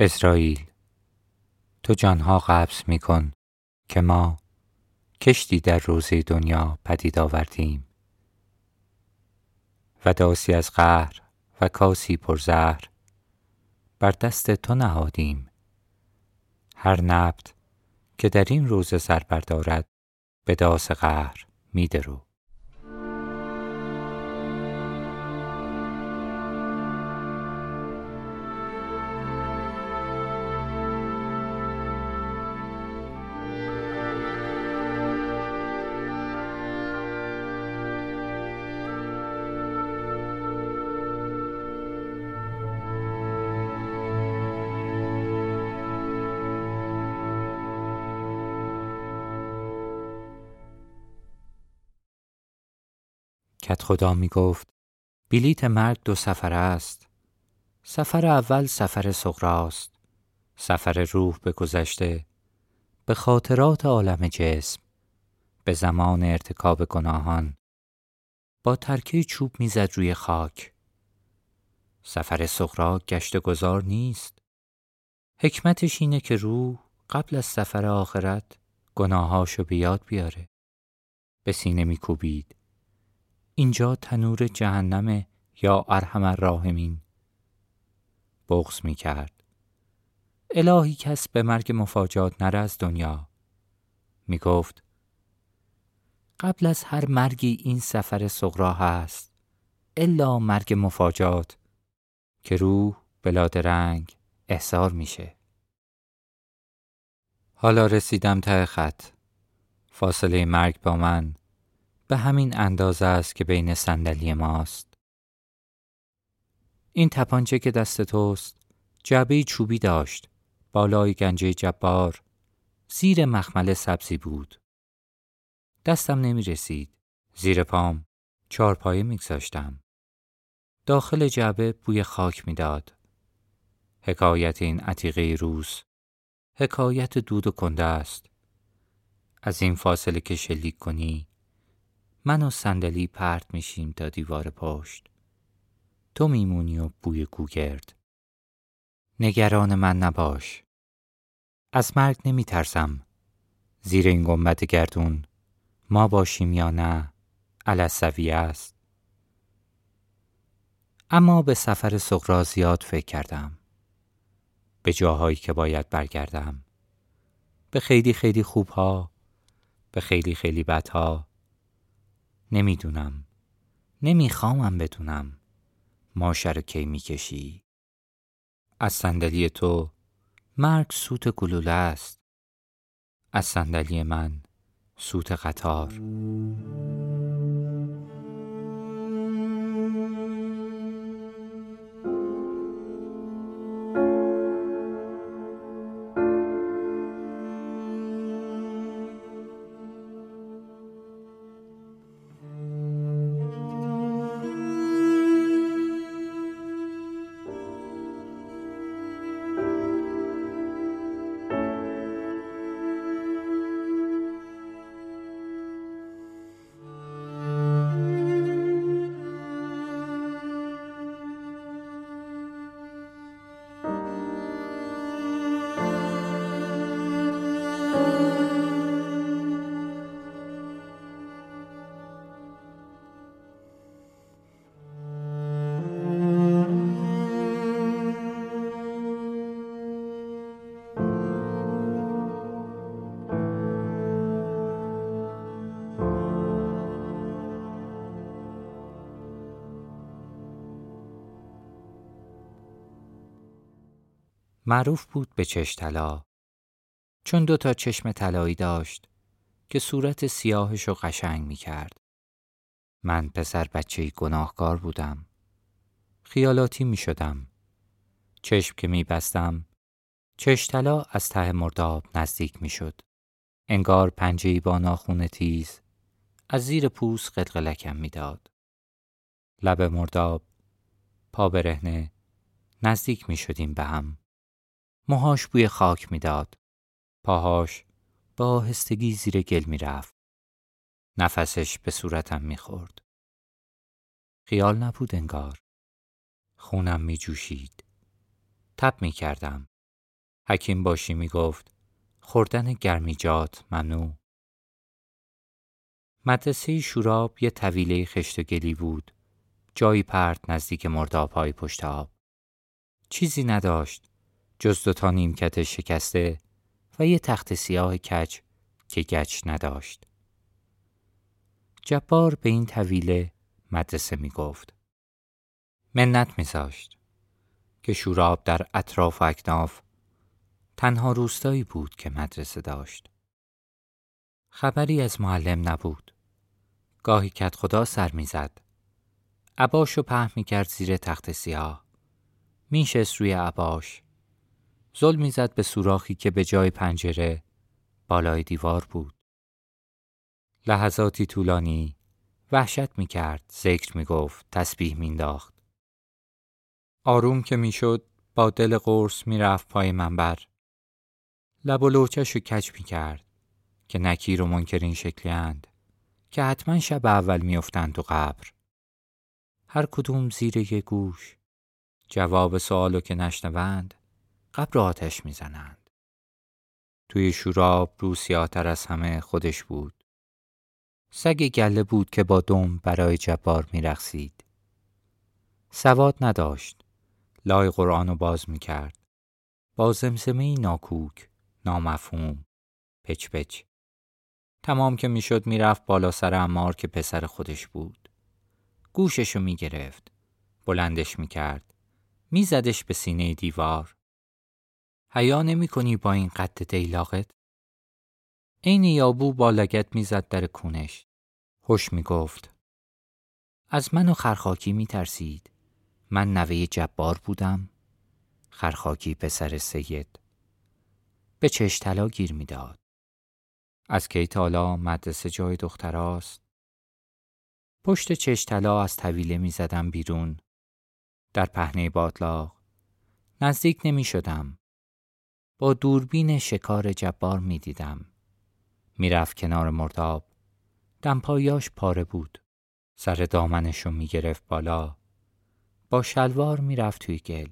اسرائیل تو جانها قبض می کن که ما کشتی در روزه دنیا پدید آوردیم و داسی از قهر و کاسی پرزهر بر دست تو نهادیم. هر نبت که در این روزه سر بردارد به داس قهر می کت خدا می گفت بلیت مرگ دو سفر است. سفر اول سفر سغراست. سفر روح به گذشته به خاطرات عالم جسم به زمان ارتکاب گناهان. با ترکه چوب می‌زد روی خاک. سفر سغرا گشت گذار نیست. حکمتش اینه که روح قبل از سفر آخرت گناهاشو به یاد بیاره. به سینه میکوبید. اینجا تنور جهنم یا ارحم الراحمین. بغز می کرد الهی کس به مرگ مفاجات نره از دنیا. می گفت قبل از هر مرگی این سفر سغرا هست الا مرگ مفاجات که روح بلاد رنگ احضار میشه. حالا رسیدم ته خط. فاصله مرگ با من به همین اندازه است که بین صندلی ماست. این تپانچه که دست توست جعبه چوبی داشت بالای گنجه جبار زیر مخمل سبزی بود. دستم نمی رسید. زیر پام چارپایه میگذاشتم. داخل جعبه بوی خاک می‌داد. حکایت این عتیقه روز حکایت دود و کنده است. از این فاصله که شلیک کنی من و صندلی پرت میشیم تا دیوار پشت. تو میمونی و بوی گوگرد نگران من نباش. از مرگ نمیترسم. زیر این گنبد گردون. ما باشیم یا نه؟ علسوی است. اما به سفر سغرا زیاد فکر کردم. به جاهایی که باید برگردم. به خیلی خیلی خوبها. به خیلی خیلی بدها. نمی‌دونم. نمیخوامم بدونم. ماشه کی می‌کشی؟ از صندلی تو. مرگ سوت گلوله است. از صندلی من سوت قطار. معروف بود به چشتلا چون دو تا چشم طلایی داشت که صورت سیاهش رو قشنگ می کرد. من پسر بچه گناهکار بودم. خیالاتی می شدم. چشم که می بستم چشتلا از ته مرداب نزدیک می شد. انگار پنجهی با ناخون تیز از زیر پوست قلقلکم می‌داد. لب مرداب پا برهنه نزدیک می شدیم به هم. موهاش بوی خاک می‌داد. پاهاش با آهستگی زیر گل می‌رفت. نفسش به صورتم می‌خورد. خیال نبود انگار. خونم می جوشید. تب می کردم. حکیم باشی می گفت خوردن گرمیجات ممنوع. مدرسه شوراب یه طویله خشت و گلی بود. جایی پرت نزدیک مرداب های پشت آب. چیزی نداشت جز دوتا نیمکت شکسته و یه تخت سیاه کچ که گچ نداشت. جبار به این طویله مدرسه می گفت. منت می ساشت که شوراب در اطراف و اکناف تنها روستایی بود که مدرسه داشت. خبری از معلم نبود. گاهی کت خدا سر می‌زد. عباش و په می کرد زیر تخت سیاه. میشست روی عباش. زل می‌زد به سوراخی که به جای پنجره بالای دیوار بود. لحظاتی طولانی وحشت می کرد، ذکر می گفت، تسبیح مینداخت. آروم که می‌شد با دل قرص می‌رفت پای منبر. لب و لوچش رو کچ می کرد که نکیر و منکرین شکلی که حتما شب اول میافتند تو قبر. هر کدوم زیر یه گوش جواب سوالو که نشنوند قبر آتش می‌زنند. توی شوراب روسیاتر از همه خودش بود. سگ گله بود که با دم برای جبار میرخسید. سواد نداشت. لای قرآن باز می‌کرد. با زمزمه ناکوک، نامفهوم، پچ پچ. تمام که می‌شد می‌رفت بالا سر امار که پسر خودش بود. گوششو می‌گرفت. بلندش می‌کرد. میزدش به سینه دیوار. حیا نمی کنی با این قد دیلاقت؟ عین یابو با لگت می‌زد در کونش. خوش می گفت. از من و خرخاکی می ترسید. من نوه جبار بودم. خرخاکی پسر سید. به چشتلا گیر می‌داد. از کی تالا مدرسه جای دختراست. پشت چشتلا از طویله می زدم بیرون. در پهنه باطلاق. نزدیک نمی شدم. با دوربین شکار جبار می دیدم. می‌رفت کنار مرداب. دمپایاش پاره بود. سر دامنشو می گرفت بالا. با شلوار می‌رفت توی گل.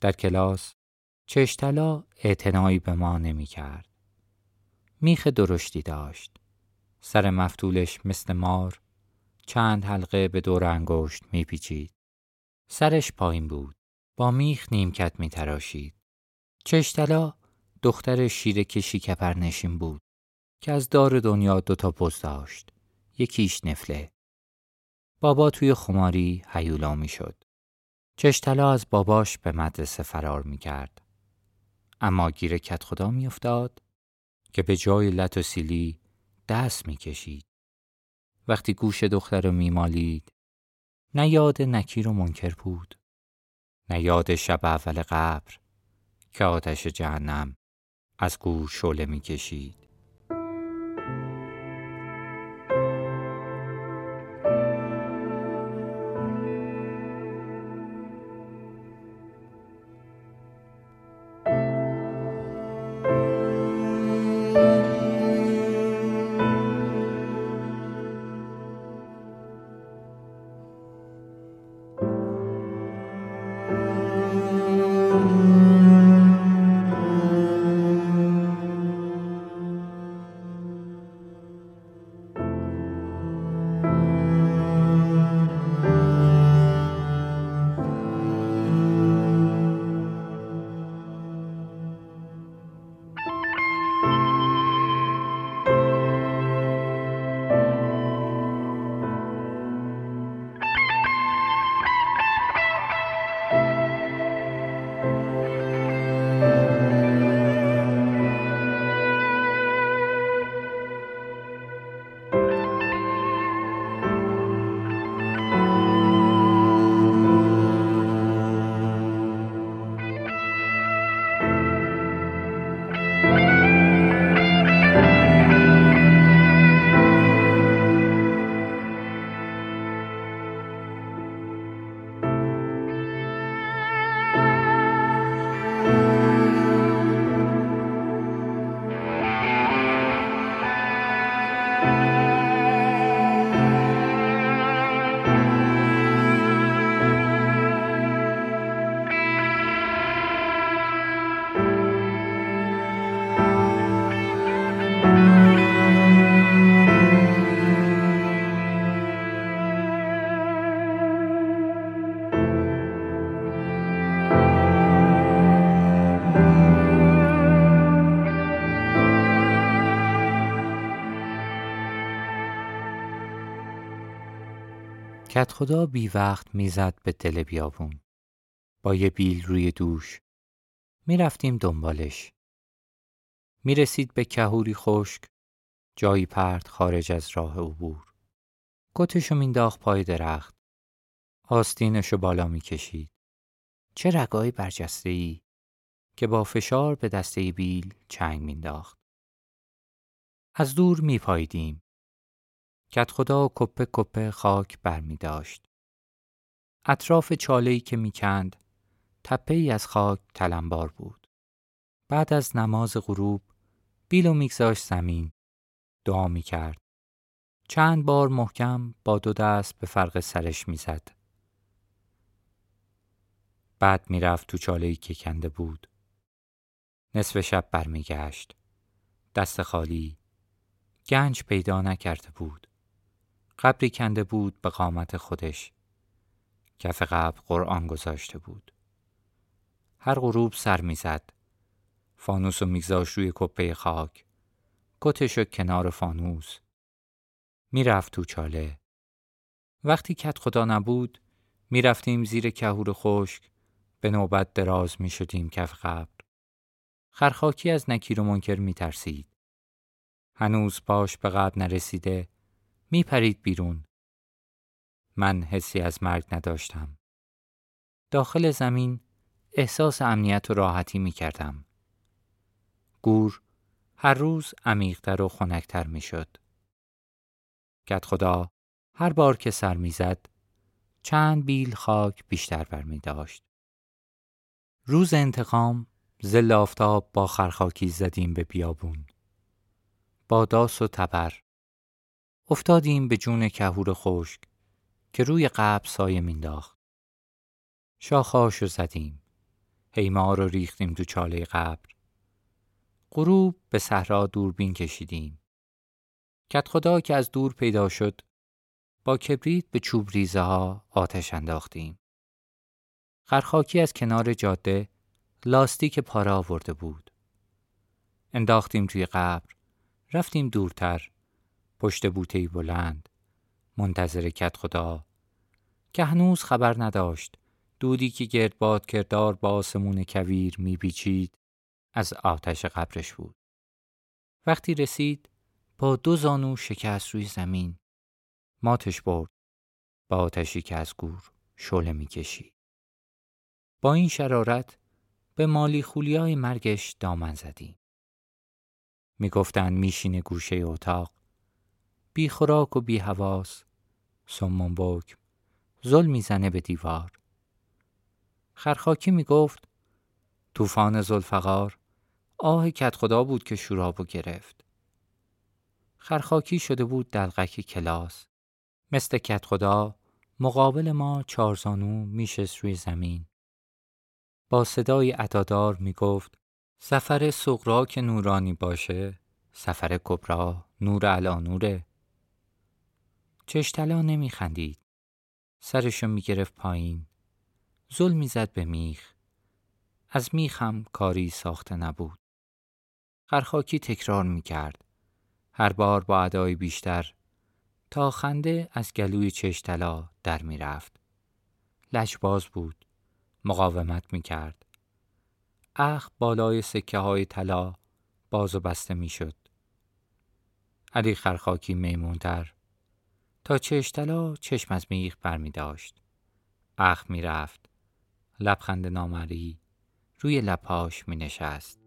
در کلاس چشتلا اعتنایی به ما نمی کرد. میخ درشتی داشت. سر مفتولش مثل مار چند حلقه به دور انگشت میپیچید. سرش پایین بود. با میخ نیمکت میتراشید. چشتلا دختر شیر کشی کپر نشین بود که از دار دنیا دوتا پوز داشت. یکیش نفله. بابا توی خماری حیولا می شد. چشتلا از باباش به مدرسه فرار می کرد. اما گیر کت خدا می افتاد که به جای لط و سیلی دست می کشید. وقتی گوش دختر رو می مالید نه یاد نکیر و منکر بود. نه یاد شب اول قبر که آتش جهنم از گور شله می کشید. کت خدا بی وقت می‌زد به دل بیابون. با یه بیل روی دوش. می‌رفتیم دنبالش. می‌رسید به کهوری خشک. جایی پرد خارج از راه عبور. کتشو مینداخت پای درخت. آستینشو بالا می‌کشید. چه رگای برجسته ای که با فشار به دسته بیل چنگ مینداخت. از دور میپاییدیم. کت خدا و کپه کپه خاک برمی داشت. اطراف چالهی که می‌کند تپه ای از خاک تلمبار بود. بعد از نماز غروب بیلو میگذاشت زمین دعا می‌کرد. چند بار محکم با دو دست به فرق سرش می‌زد. بعد می‌رفت تو چالهی که کنده بود. نصف شب برمیگشت. دست خالی. گنج پیدا نکرده بود. قبری کنده بود به قامت خودش. کف قبر قرآن گذاشته بود. هر غروب سر می‌زد. فانوس و میگذاش روی کپه خاک. کتش کنار فانوس. می‌رفت تو چاله. وقتی کت خدا نبود می‌رفتیم زیر کهور خشک به نوبت دراز می شدیم کف قبر. خرخاکی از نکیر و منکر می ترسید. هنوز باش به قبر نرسیده می پرید بیرون. من حسی از مرگ نداشتم. داخل زمین احساس امنیت و راحتی می کردم. گور هر روز عمیقتر و خنکتر می شد. کت خدا هر بار که سر می‌زد چند بیل خاک بیشتر برمی داشت. روز انتقام زل آفتاب با خرخاکی زدیم به بیابون. با داس و تبر. افتادیم به جون کهور خشک که روی قبل سایه مینداخت. شاخاشو زدیم. هیما رو ریختیم تو چاله قبر. غروب به صحرا دوربین کشیدیم. کت خدا که از دور پیدا شد با کبریت به چوب ریزه ها آتش انداختیم. خرخاکی از کنار جاده لاستیک پاره آورده بود. انداختیم توی قبر. رفتیم دورتر. پشت بوتهی بلند. منتظر کت خدا. که هنوز خبر نداشت. دودی که گردباد کردار با آسمون کویر میپیچید از آتش قبرش بود. وقتی رسید با دو زانو شکست روی زمین. ماتش برد. با آتشی که از گور شله می‌کشید. با این شرارت به مالی خولیای مرگش دامن زدیم. می‌گفتند میشینه گوشه اتاق بی خوراک و بی حواس. سمون بکم زل می‌زنه به دیوار. خرخاکی می‌گفت طوفان زلفقار آه کت خدا بود که شورابو گرفت. خرخاکی شده بود دلغک کلاس. مثل کت خدا مقابل ما چارزانو میشست روی زمین. با صدای عدادار می گفت سفر سقرا که نورانی باشه سفر کبرا نور علا نوره چشتلا نمی خندید سرشو می گرفت پایین. زل می زد به میخ. از میخ هم کاری ساخته نبود. خرخاکی تکرار می کرد هر بار با ادای بیشتر. تا خنده از گلوی چشتلا در رفت لجباز بود. مقاومت می کرد. اخ بالای سکه های طلا باز و بسته می شد. علی خرخاکی میمونتر تا چشتلا چشم از میخ بر می داشت. اخ می رفت. لبخند نامری روی لپاش می نشست.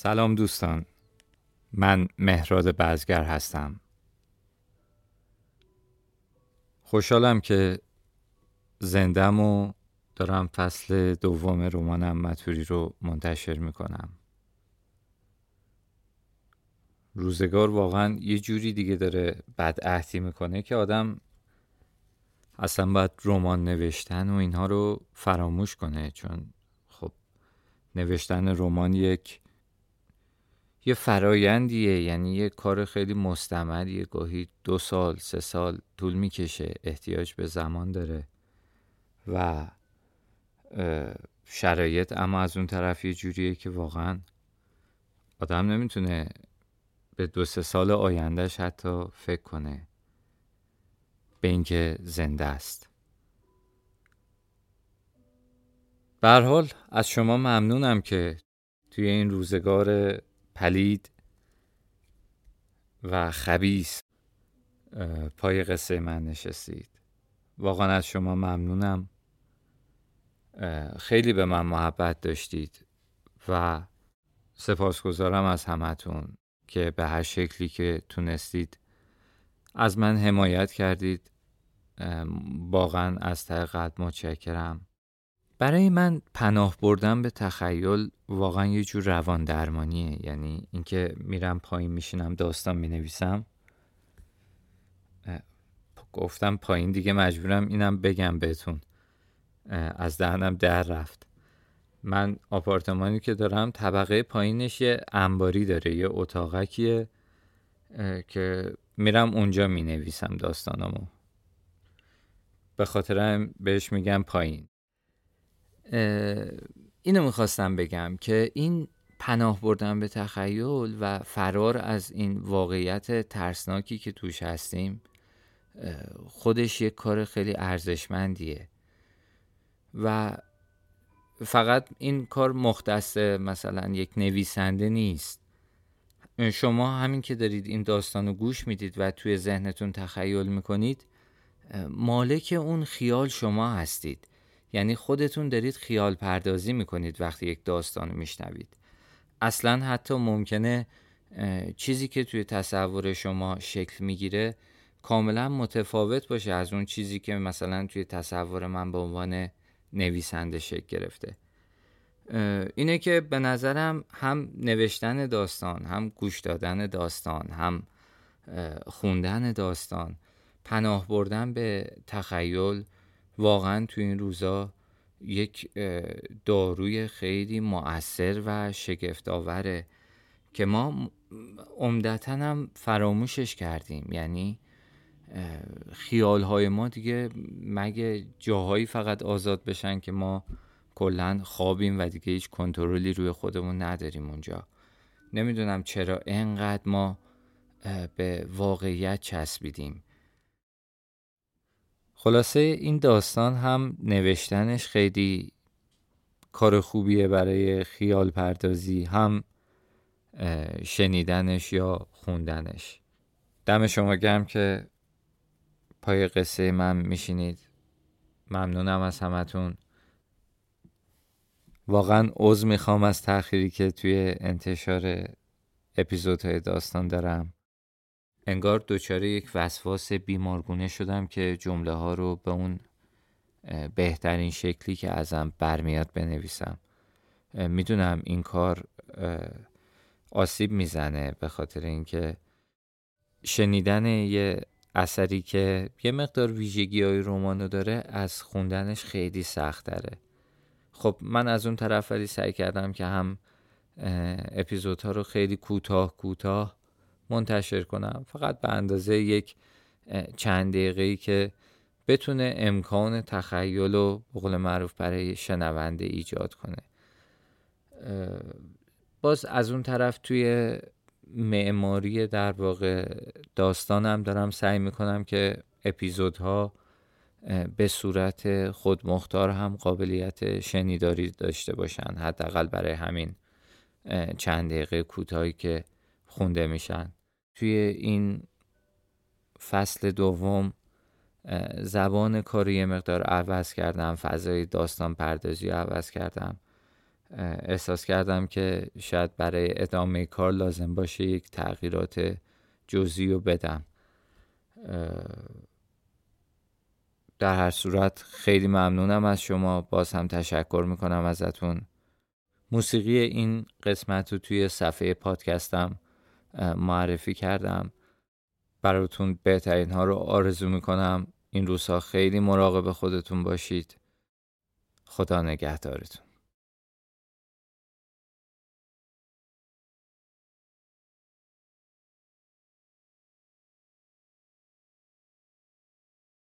سلام دوستان. من مهراد بزگر هستم. خوشحالم که زندم و دارم فصل دوم رمانم متوری رو منتشر می‌کنم. روزگار واقعا یه جوری دیگه داره بد عهدی می‌کنه که آدم اصلا باید رمان نوشتن و اینها رو فراموش کنه چون خب نوشتن رمان یک یه فرایندیه یعنی یه کار خیلی مستمریه. گاهی دو سال سه سال طول می‌کشه. احتیاج به زمان داره. و شرایط اما از اون طرف یه جوریه که واقعا آدم نمی‌تونه به دو سه سال آیندهش حتی فکر کنه به اینکه زنده است. به حال از شما ممنونم که توی این روزگار پلید و خبیس پای قصه من نشستید. واقعا از شما ممنونم. خیلی به من محبت داشتید و سپاسگزارم از همتون که به هر شکلی که تونستید از من حمایت کردید. واقعا از ته قلب متشکرم. برای من پناه بردن به تخیل واقعا یه جور روان درمانیه یعنی اینکه میرم پایین میشینم داستان می‌نویسم. گفتم پایین دیگه مجبورم اینم بگم بهتون. از دهنم در رفت. من آپارتمانی که دارم طبقه پایینش یه انباری داره یه اتاقکیه که میرم اونجا می نویسم داستانمو به خاطرم بهش میگم پایین. اینو می‌خواستم بگم که این پناه بردن به تخیل و فرار از این واقعیت ترسناکی که توش هستیم خودش یک کار خیلی ارزشمندیه. و فقط این کار مختص مثلا یک نویسنده نیست. شما همین که دارید این داستان رو گوش می‌دید و توی ذهنتون تخیل می‌کنید مالک اون خیال شما هستید. یعنی خودتون دارید خیال پردازی می‌کنید وقتی یک داستان میشنوید. اصلا حتی ممکنه چیزی که توی تصور شما شکل می‌گیره کاملا متفاوت باشه از اون چیزی که مثلا توی تصور من به عنوان نویسنده شکل گرفته. اینه که به نظرم هم نوشتن داستان هم گوش دادن داستان هم خوندن داستان پناه بردن به تخیل واقعا تو این روزا یک داروی خیلی مؤثر و شگفتآوره که ما عمدتا هم فراموشش کردیم. یعنی خیال های ما دیگه مگه جاهایی فقط آزاد بشن که ما کلا خوابیم و دیگه هیچ کنترلی روی خودمون نداریم اونجا. نمی‌دونم چرا انقدر ما به واقعیت چسبیدیم. خلاصه این داستان هم نوشتنش خیلی کار خوبیه برای خیال پردازی هم شنیدنش یا خوندنش. دم شما گرم که پای قصه من میشینید. ممنونم از همتون. واقعا عضو می‌خوام از تأخیری که توی انتشار اپیزودهای داستان دارم. انگار دچار یک وسواس بیمارگونه شدم که جمله ها رو به اون بهترین شکلی که ازم برمیاد بنویسم. می‌دونم این کار آسیب می‌زنه به خاطر اینکه شنیدن یه اثری که یه مقدار ویژگی های رومانو داره از خوندنش خیلی سخت داره خب من از اون طرف ولی سعی کردم که هم اپیزودها رو خیلی کوتاه کوتاه منتشر کنم. فقط به اندازه یک چند دقیقه که بتونه امکان تخیل و بقول معروف برای شنونده ایجاد کنه. باز از اون طرف توی معماری در واقع داستانم دارم سعی می‌کنم که اپیزودها به صورت خودمختار هم قابلیت شنیداری داشته باشن. حداقل برای همین چند دقیقه کوتاهی که خونده میشن. توی این فصل دوم زبان کاری یه مقدار عوض کردم فضای داستان پردازی عوض کردم. احساس کردم که شاید برای ادامه کار لازم باشه یک تغییرات جزئی رو بدم. در هر صورت خیلی ممنونم از شما. باز هم تشکر می‌کنم ازتون. موسیقی این قسمت رو توی صفحه پادکستم معرفی کردم. براتون بهترین ها رو آرزو می‌کنم. این روزها خیلی مراقب خودتون باشید. خدا نگهدارتون.